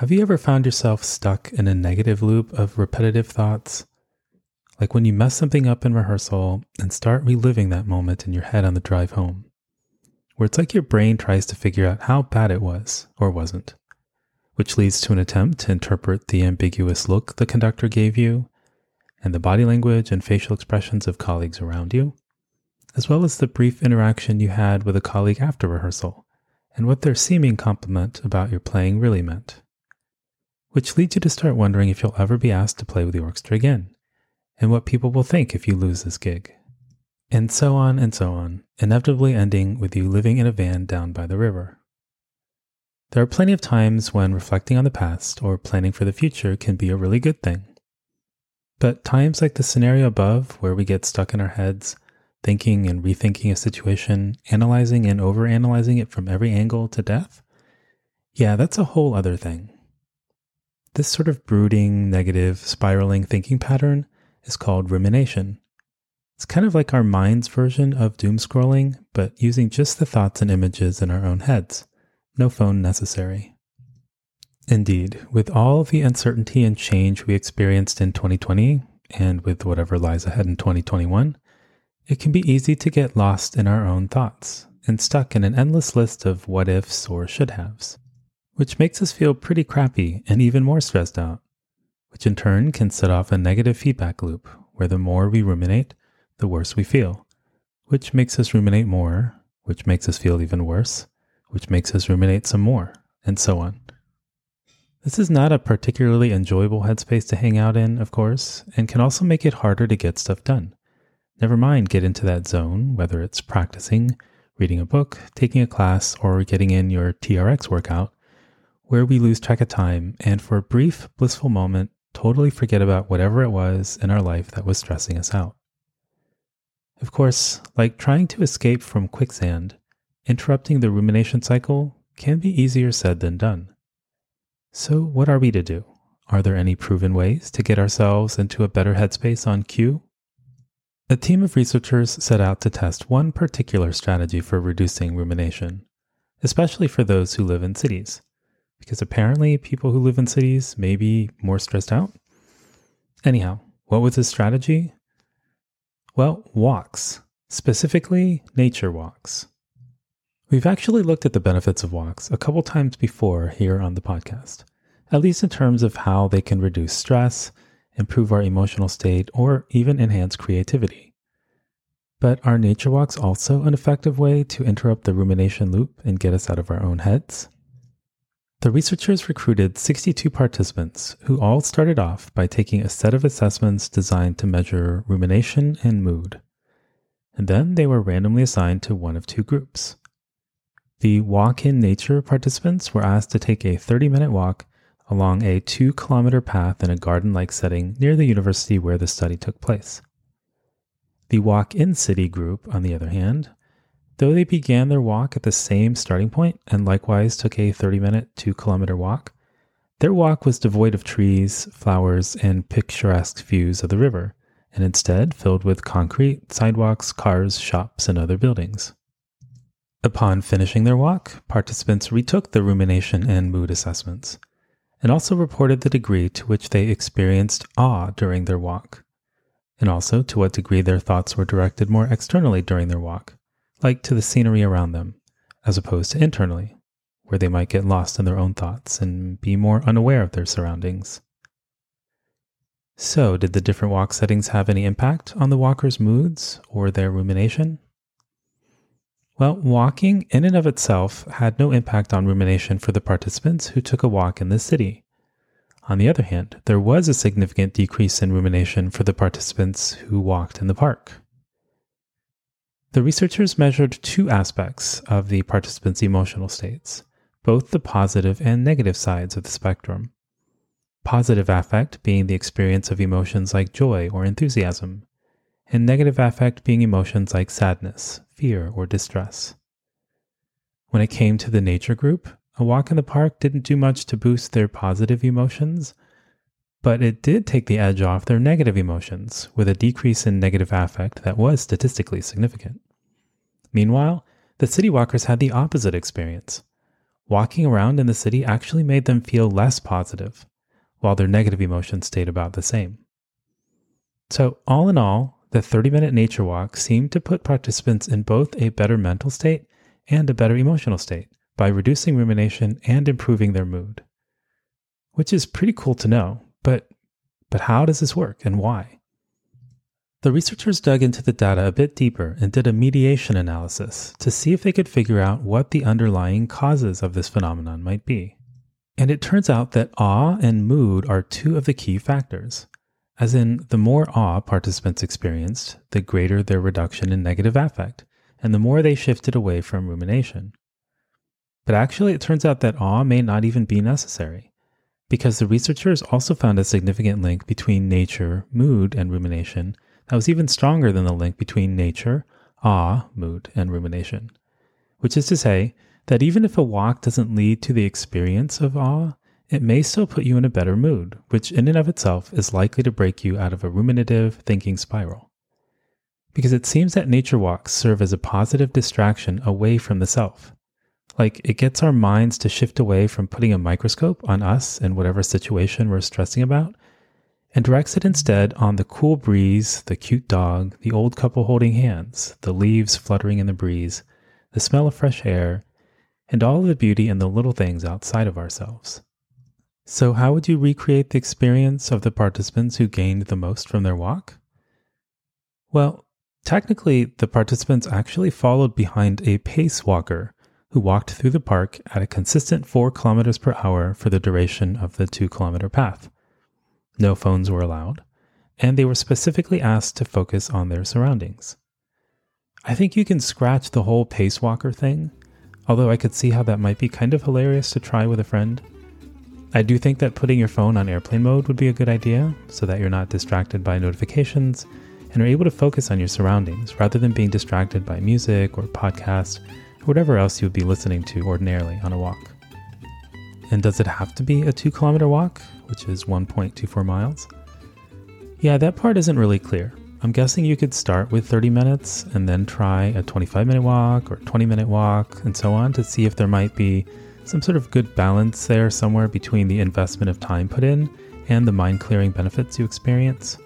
Have you ever found yourself stuck in a negative loop of repetitive thoughts? Like when you mess something up in rehearsal and start reliving that moment in your head on the drive home, where it's like your brain tries to figure out how bad it was or wasn't, which leads to an attempt to interpret the ambiguous look the conductor gave you and the body language and facial expressions of colleagues around you, as well as the brief interaction you had with a colleague after rehearsal and what their seeming compliment about your playing really meant which leads you to start wondering if you'll ever be asked to play with the orchestra again, and what people will think if you lose this gig. And so on and so on, inevitably ending with you living in a van down by the river. There are plenty of times when reflecting on the past or planning for the future can be a really good thing. But times like the scenario above, where we get stuck in our heads, thinking and rethinking a situation, analyzing and overanalyzing it from every angle to death, yeah, that's a whole other thing. This sort of brooding, negative, spiraling thinking pattern is called rumination. It's kind of like our mind's version of doom scrolling, but using just the thoughts and images in our own heads. No phone necessary. Indeed, with all the uncertainty and change we experienced in 2020, and with whatever lies ahead in 2021, it can be easy to get lost in our own thoughts and stuck in an endless list of what ifs or should haves which makes us feel pretty crappy and even more stressed out, which in turn can set off a negative feedback loop where the more we ruminate, the worse we feel, which makes us ruminate more, which makes us feel even worse, which makes us ruminate some more, and so on. This is not a particularly enjoyable headspace to hang out in, of course, and can also make it harder to get stuff done. Never mind get into that zone, whether it's practicing, reading a book, taking a class, or getting in your TRX workout, where we lose track of time and for a brief, blissful moment, totally forget about whatever it was in our life that was stressing us out. Of course, like trying to escape from quicksand, interrupting the rumination cycle can be easier said than done. So, what are we to do? Are there any proven ways to get ourselves into a better headspace on cue? A team of researchers set out to test one particular strategy for reducing rumination, especially for those who live in cities because apparently people who live in cities may be more stressed out. Anyhow, what was his strategy? Well, walks, specifically nature walks. We've actually looked at the benefits of walks a couple times before here on the podcast, at least in terms of how they can reduce stress, improve our emotional state, or even enhance creativity. But are nature walks also an effective way to interrupt the rumination loop and get us out of our own heads? The researchers recruited 62 participants who all started off by taking a set of assessments designed to measure rumination and mood. And then they were randomly assigned to one of two groups. The walk in nature participants were asked to take a 30 minute walk along a two kilometer path in a garden like setting near the university where the study took place. The walk in city group, on the other hand, though they began their walk at the same starting point and likewise took a 30 minute, 2 kilometer walk, their walk was devoid of trees, flowers, and picturesque views of the river, and instead filled with concrete, sidewalks, cars, shops, and other buildings. Upon finishing their walk, participants retook the rumination and mood assessments, and also reported the degree to which they experienced awe during their walk, and also to what degree their thoughts were directed more externally during their walk, like to the scenery around them, as opposed to internally, where they might get lost in their own thoughts and be more unaware of their surroundings. So, did the different walk settings have any impact on the walker's moods or their rumination? Well, walking in and of itself had no impact on rumination for the participants who took a walk in the city. On the other hand, there was a significant decrease in rumination for the participants who walked in the park. The researchers measured two aspects of the participants' emotional states, both the positive and negative sides of the spectrum. Positive affect being the experience of emotions like joy or enthusiasm, and negative affect being emotions like sadness, fear, or distress. When it came to the nature group, a walk in the park didn't do much to boost their positive emotions, but it did take the edge off their negative emotions with a decrease in negative affect that was statistically significant. Meanwhile, the city walkers had the opposite experience. Walking around in the city actually made them feel less positive, while their negative emotions stayed about the same. So, all in all, the 30 minute nature walk seemed to put participants in both a better mental state and a better emotional state by reducing rumination and improving their mood. Which is pretty cool to know, but how does this work and why? The researchers dug into the data a bit deeper and did a mediation analysis to see if they could figure out what the underlying causes of this phenomenon might be. And it turns out that awe and mood are two of the key factors. As in, the more awe participants experienced, the greater their reduction in negative affect, and the more they shifted away from rumination. But actually, it turns out that awe may not even be necessary, because the researchers also found a significant link between nature, mood, and rumination that was even stronger than the link between nature, awe, mood, and rumination. Which is to say, that even if a walk doesn't lead to the experience of awe, it may still put you in a better mood, which in and of itself is likely to break you out of a ruminative thinking spiral. Because it seems that nature walks serve as a positive distraction away from the self. Like it gets our minds to shift away from putting a microscope on us and whatever situation we're stressing about and directs it instead on the cool breeze, the cute dog, the old couple holding hands, the leaves fluttering in the breeze, the smell of fresh air, and all of the beauty in the little things outside of ourselves. So, how would you recreate the experience of the participants who gained the most from their walk? Well, technically, the participants actually followed behind a pace walker who walked through the park at a consistent 4 kilometers per hour for the duration of the 2 kilometer path. No phones were allowed, and they were specifically asked to focus on their surroundings. I think you can scratch the whole pace walker thing, although I could see how that might be kind of hilarious to try with a friend. I do think that putting your phone on airplane mode would be a good idea so that you're not distracted by notifications and are able to focus on your surroundings rather than being distracted by music or podcast or whatever else you would be listening to ordinarily on a walk. And does it have to be a two kilometer walk, which is 1.24 miles? Yeah, that part isn't really clear. I'm guessing you could start with 30 minutes and then try a 25 minute walk or 20 minute walk and so on to see if there might be some sort of good balance there somewhere between the investment of time put in and the mind clearing benefits you experience.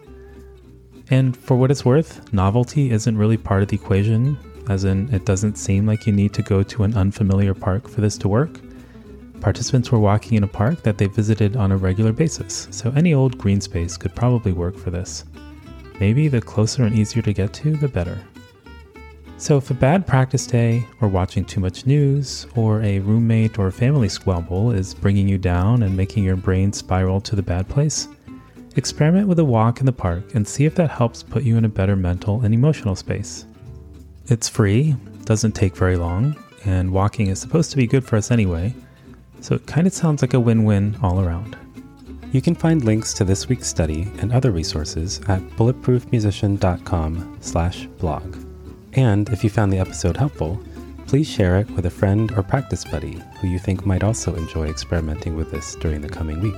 And for what it's worth, novelty isn't really part of the equation, as in, it doesn't seem like you need to go to an unfamiliar park for this to work. Participants were walking in a park that they visited on a regular basis, so any old green space could probably work for this. Maybe the closer and easier to get to, the better. So, if a bad practice day, or watching too much news, or a roommate or family squabble is bringing you down and making your brain spiral to the bad place, experiment with a walk in the park and see if that helps put you in a better mental and emotional space. It's free, doesn't take very long, and walking is supposed to be good for us anyway, so it kind of sounds like a win win all around. You can find links to this week's study and other resources at bulletproofmusician.com/blog. And if you found the episode helpful, please share it with a friend or practice buddy who you think might also enjoy experimenting with this during the coming week.